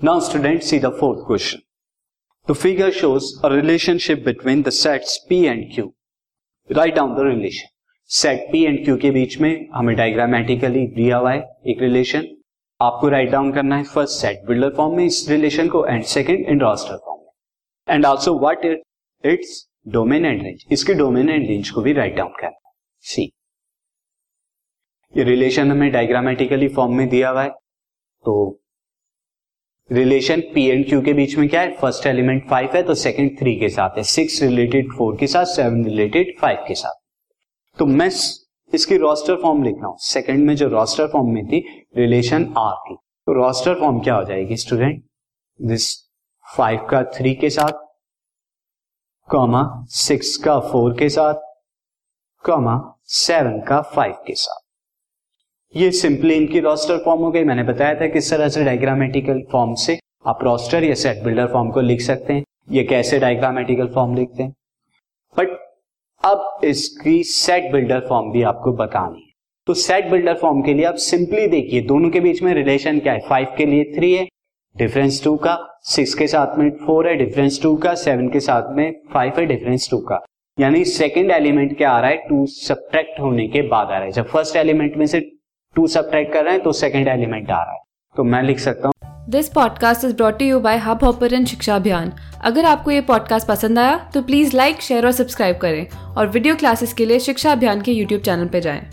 Now, students, see the fourth question. The figure shows a relationship between the sets P and Q. Write down the relation. Set P and Q के बीच में हमें diagrammatically दिया हुआ है एक relation आपको राइट डाउन करना है फ़र्स्ट सेट बिल्डर फॉर्म में, इस रिलेशन को and second in roster form में and also what it it's domain and range इसके डोमेन एंड रेंज को भी राइट डाउन करना है सी ये रिलेशन हमें डायग्रामेटिकली फॉर्म में दिया हुआ है तो रिलेशन पी एंड क्यू के बीच में क्या है? फ़र्स्ट एलिमेंट फाइव है तो सेकंड थ्री के साथ है। सिक्स रिलेटेड फोर के साथ सेवन रिलेटेड फाइव के साथ। तो मैं इसकी रोस्टर फॉर्म लिख रहा हूँ। सेकंड में जो रोस्टर फॉर्म में थी रिलेशन आर थी तो रोस्टर फॉर्म क्या हो जाएगी स्टूडेंट दिस फाइव का थ्री के साथ कॉमा सिक्स का फोर के साथ कॉमा सेवन का फाइव के साथ। ये सिंपली इनकी रोस्टर फॉर्म हो गई। मैंने बताया था किस तरह से डायग्रामेटिकल फॉर्म से आप रोस्टर या सेट बिल्डर फॉर्म को लिख सकते हैं। ये कैसे डायग्रामेटिकल फॉर्म लिखते हैं। बट अब इसकी सेट बिल्डर फॉर्म भी आपको बतानी है। तो सेट बिल्डर फॉर्म के लिए आप सिंपली देखिए, दोनों के बीच में रिलेशन क्या है? फाइव के लिए थ्री है डिफरेंस टू का सिक्स के साथ में फोर है डिफरेंस टू का सेवन के साथ में फाइव है डिफरेंस टू का। यानी सेकेंड एलिमेंट क्या आ रहा है? टू सब्ट्रैक्ट होने के बाद आ रहा है। जब फ़र्स्ट एलिमेंट में से टू सब कर रहे हैं तो सेकेंड एलिमेंट आ रहा है। तो मैं लिख सकता हूँ। This podcast is brought you by Hubhopper Shiksha Abhiyan अगर आपको ये पॉडकास्ट पसंद आया तो प्लीज़ लाइक शेयर और सब्सक्राइब करें। और वीडियो क्लासेस के लिए शिक्षा अभियान के यूट्यूब चैनल पर जाएँ।